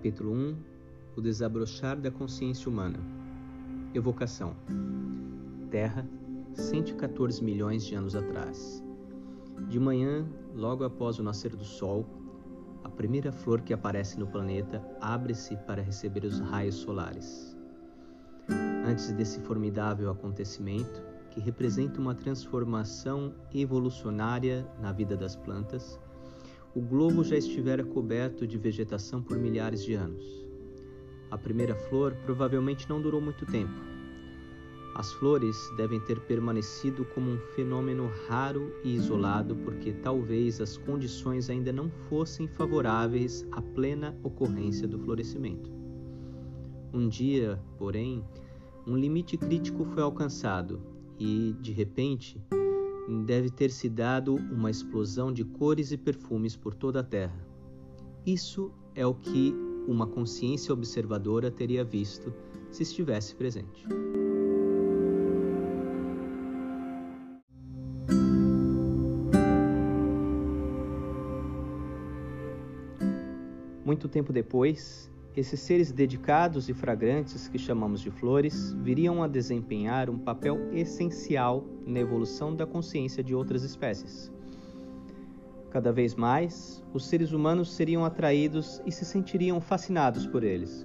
Capítulo 1 O desabrochar da consciência humana. Evocação: Terra, 114 milhões de anos atrás. De manhã, logo após o nascer do Sol, a primeira flor que aparece no planeta abre-se para receber os raios solares. Antes desse formidável acontecimento, que representa uma transformação evolucionária na vida das plantas, o globo já estivera coberto de vegetação por milhares de anos. A primeira flor provavelmente não durou muito tempo. As flores devem ter permanecido como um fenômeno raro e isolado porque talvez as condições ainda não fossem favoráveis à plena ocorrência do florescimento. Um dia, porém, um limite crítico foi alcançado e, de repente, deve ter se dado uma explosão de cores e perfumes por toda a Terra. Isso é o que uma consciência observadora teria visto se estivesse presente. Muito tempo depois, esses seres dedicados e fragrantes que chamamos de flores viriam a desempenhar um papel essencial na evolução da consciência de outras espécies. Cada vez mais, os seres humanos seriam atraídos e se sentiriam fascinados por eles.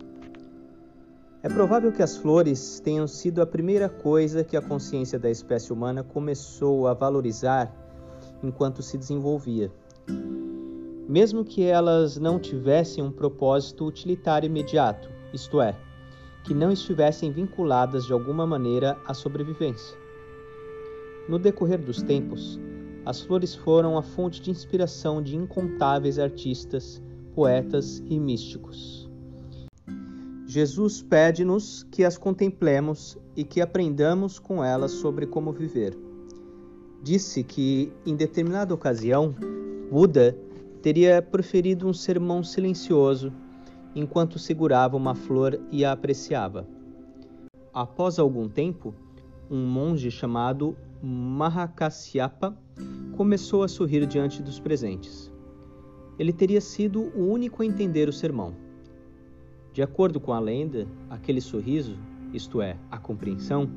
É provável que as flores tenham sido a primeira coisa que a consciência da espécie humana começou a valorizar enquanto se desenvolvia mesmo que elas não tivessem um propósito utilitário imediato, isto é, que não estivessem vinculadas de alguma maneira à sobrevivência. No decorrer dos tempos, as flores foram a fonte de inspiração de incontáveis artistas, poetas e místicos. Jesus pede-nos que as contemplemos e que aprendamos com elas sobre como viver. Disse que, em determinada ocasião, Buda teria proferido um sermão silencioso enquanto segurava uma flor e a apreciava. Após algum tempo, um monge chamado Mahakasyapa começou a sorrir diante dos presentes. Ele teria sido o único a entender o sermão. De acordo com a lenda, aquele sorriso, isto é, a compreensão,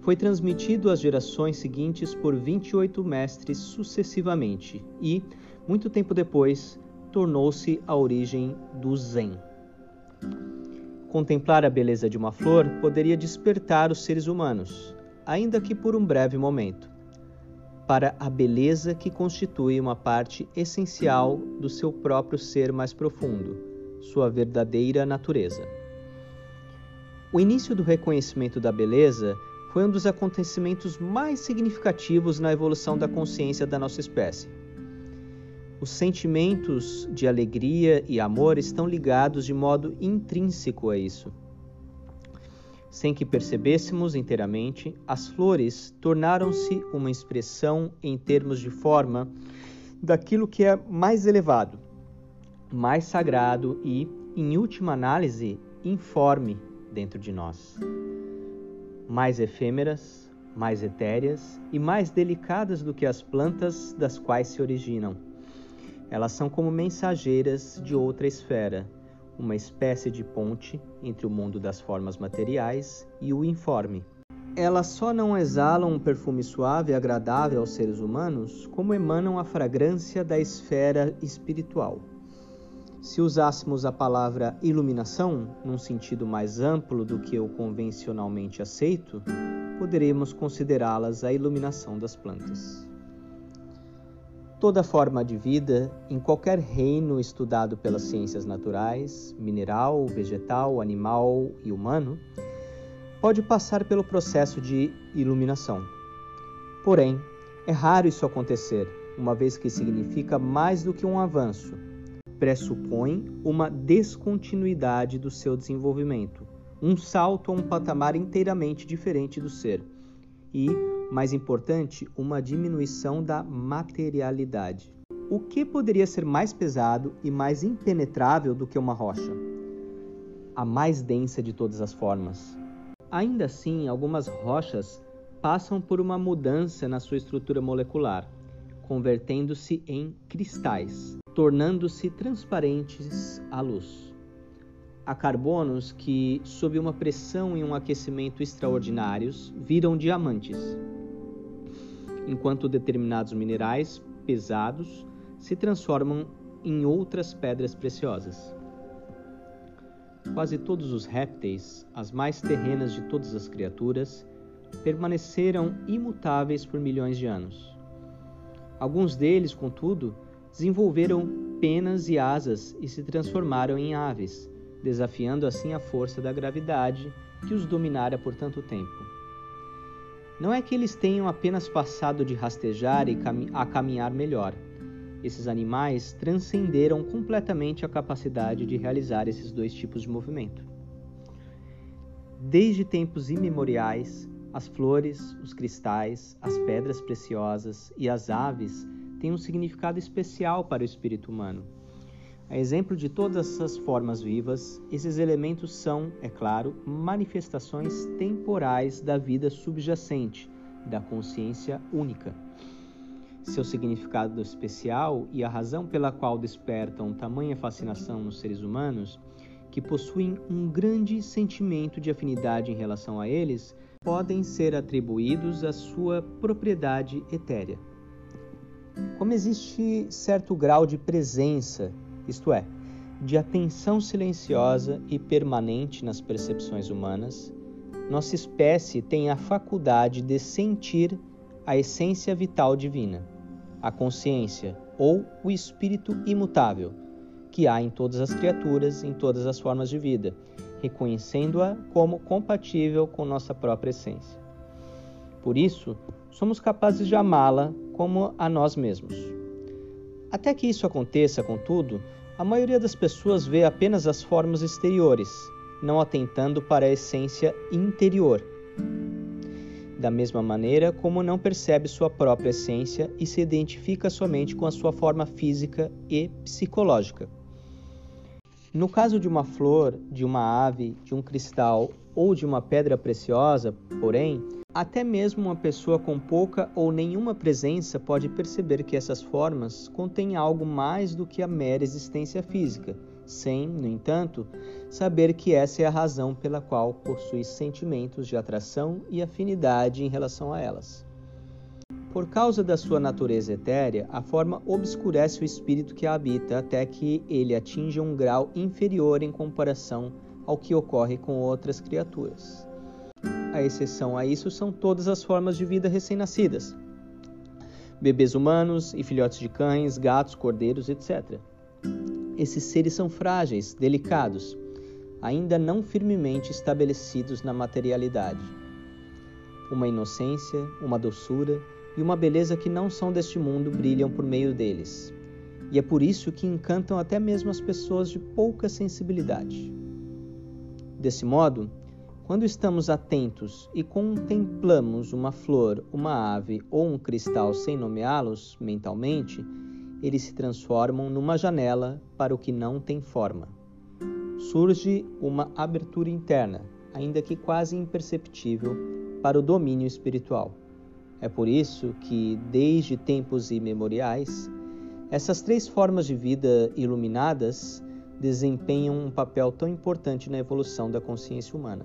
foi transmitido às gerações seguintes por 28 mestres sucessivamente e, muito tempo depois, tornou-se a origem do Zen. Contemplar a beleza de uma flor poderia despertar os seres humanos, ainda que por um breve momento, para a beleza que constitui uma parte essencial do seu próprio ser mais profundo, sua verdadeira natureza. O início do reconhecimento da beleza foi um dos acontecimentos mais significativos na evolução da consciência da nossa espécie. Os sentimentos de alegria e amor estão ligados de modo intrínseco a isso. Sem que percebêssemos inteiramente, as flores tornaram-se uma expressão em termos de forma daquilo que é mais elevado, mais sagrado e, em última análise, informe dentro de nós. Mais efêmeras, mais etéreas e mais delicadas do que as plantas das quais se originam elas são como mensageiras de outra esfera, uma espécie de ponte entre o mundo das formas materiais e o informe. Elas só não exalam um perfume suave e agradável aos seres humanos, como emanam a fragrância da esfera espiritual. Se usássemos a palavra iluminação num sentido mais amplo do que o convencionalmente aceito, poderíamos considerá-las a iluminação das plantas. Toda forma de vida, em qualquer reino estudado pelas ciências naturais, mineral, vegetal, animal e humano, pode passar pelo processo de iluminação. Porém, é raro isso acontecer, uma vez que significa mais do que um avanço. Pressupõe uma descontinuidade do seu desenvolvimento, um salto a um patamar inteiramente diferente do ser e mais importante, uma diminuição da materialidade. O que poderia ser mais pesado e mais impenetrável do que uma rocha? A mais densa de todas as formas. Ainda assim, algumas rochas passam por uma mudança na sua estrutura molecular, convertendo-se em cristais, tornando-se transparentes à luz. Há carbonos que, sob uma pressão e um aquecimento extraordinários, viram diamantes, enquanto determinados minerais pesados se transformam em outras pedras preciosas. Quase todos os répteis, as mais terrenas de todas as criaturas, permaneceram imutáveis por milhões de anos. Alguns deles, contudo, desenvolveram penas e asas e se transformaram em aves, desafiando assim a força da gravidade que os dominara por tanto tempo. Não é que eles tenham apenas passado de rastejar a caminhar melhor. Esses animais transcenderam completamente a capacidade de realizar esses dois tipos de movimento. Desde tempos imemoriais, as flores, os cristais, as pedras preciosas e as aves têm um significado especial para o espírito humano a exemplo de todas essas formas vivas, esses elementos são, é claro, manifestações temporais da vida subjacente, da consciência única. Seu significado especial e a razão pela qual despertam tamanha fascinação nos seres humanos, que possuem um grande sentimento de afinidade em relação a eles, podem ser atribuídos à sua propriedade etérea. Como existe certo grau de presença isto é, de atenção silenciosa e permanente nas percepções humanas, nossa espécie tem a faculdade de sentir a essência vital divina, a consciência ou o espírito imutável que há em todas as criaturas, em todas as formas de vida, reconhecendo-a como compatível com nossa própria essência. Por isso, somos capazes de amá-la como a nós mesmos. Até que isso aconteça, contudo, a maioria das pessoas vê apenas as formas exteriores, não atentando para a essência interior. Da mesma maneira como não percebe sua própria essência e se identifica somente com a sua forma física e psicológica. No caso de uma flor, de uma ave, de um cristal ou de uma pedra preciosa, porém, até mesmo uma pessoa com pouca ou nenhuma presença pode perceber que essas formas contêm algo mais do que a mera existência física, sem, no entanto, saber que essa é a razão pela qual possui sentimentos de atração e afinidade em relação a elas. Por causa da sua natureza etérea, a forma obscurece o espírito que a habita até que ele atinja um grau inferior em comparação ao que ocorre com outras criaturas. A exceção a isso são todas as formas de vida recém-nascidas: bebês humanos e filhotes de cães, gatos, cordeiros, etc. Esses seres são frágeis, delicados, ainda não firmemente estabelecidos na materialidade. Uma inocência, uma doçura e uma beleza que não são deste mundo brilham por meio deles. E é por isso que encantam até mesmo as pessoas de pouca sensibilidade. Desse modo, quando estamos atentos e contemplamos uma flor, uma ave ou um cristal sem nomeá-los mentalmente, eles se transformam numa janela para o que não tem forma. Surge uma abertura interna, ainda que quase imperceptível, para o domínio espiritual. É por isso que, desde tempos imemoriais, essas três formas de vida iluminadas desempenham um papel tão importante na evolução da consciência humana.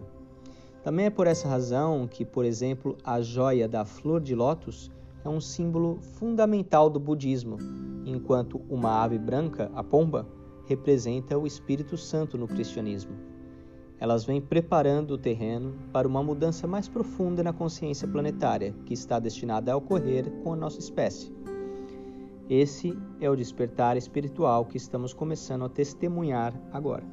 Também é por essa razão que, por exemplo, a joia da flor de lótus é um símbolo fundamental do budismo, enquanto uma ave branca, a pomba, representa o Espírito Santo no cristianismo. Elas vêm preparando o terreno para uma mudança mais profunda na consciência planetária que está destinada a ocorrer com a nossa espécie. Esse é o despertar espiritual que estamos começando a testemunhar agora.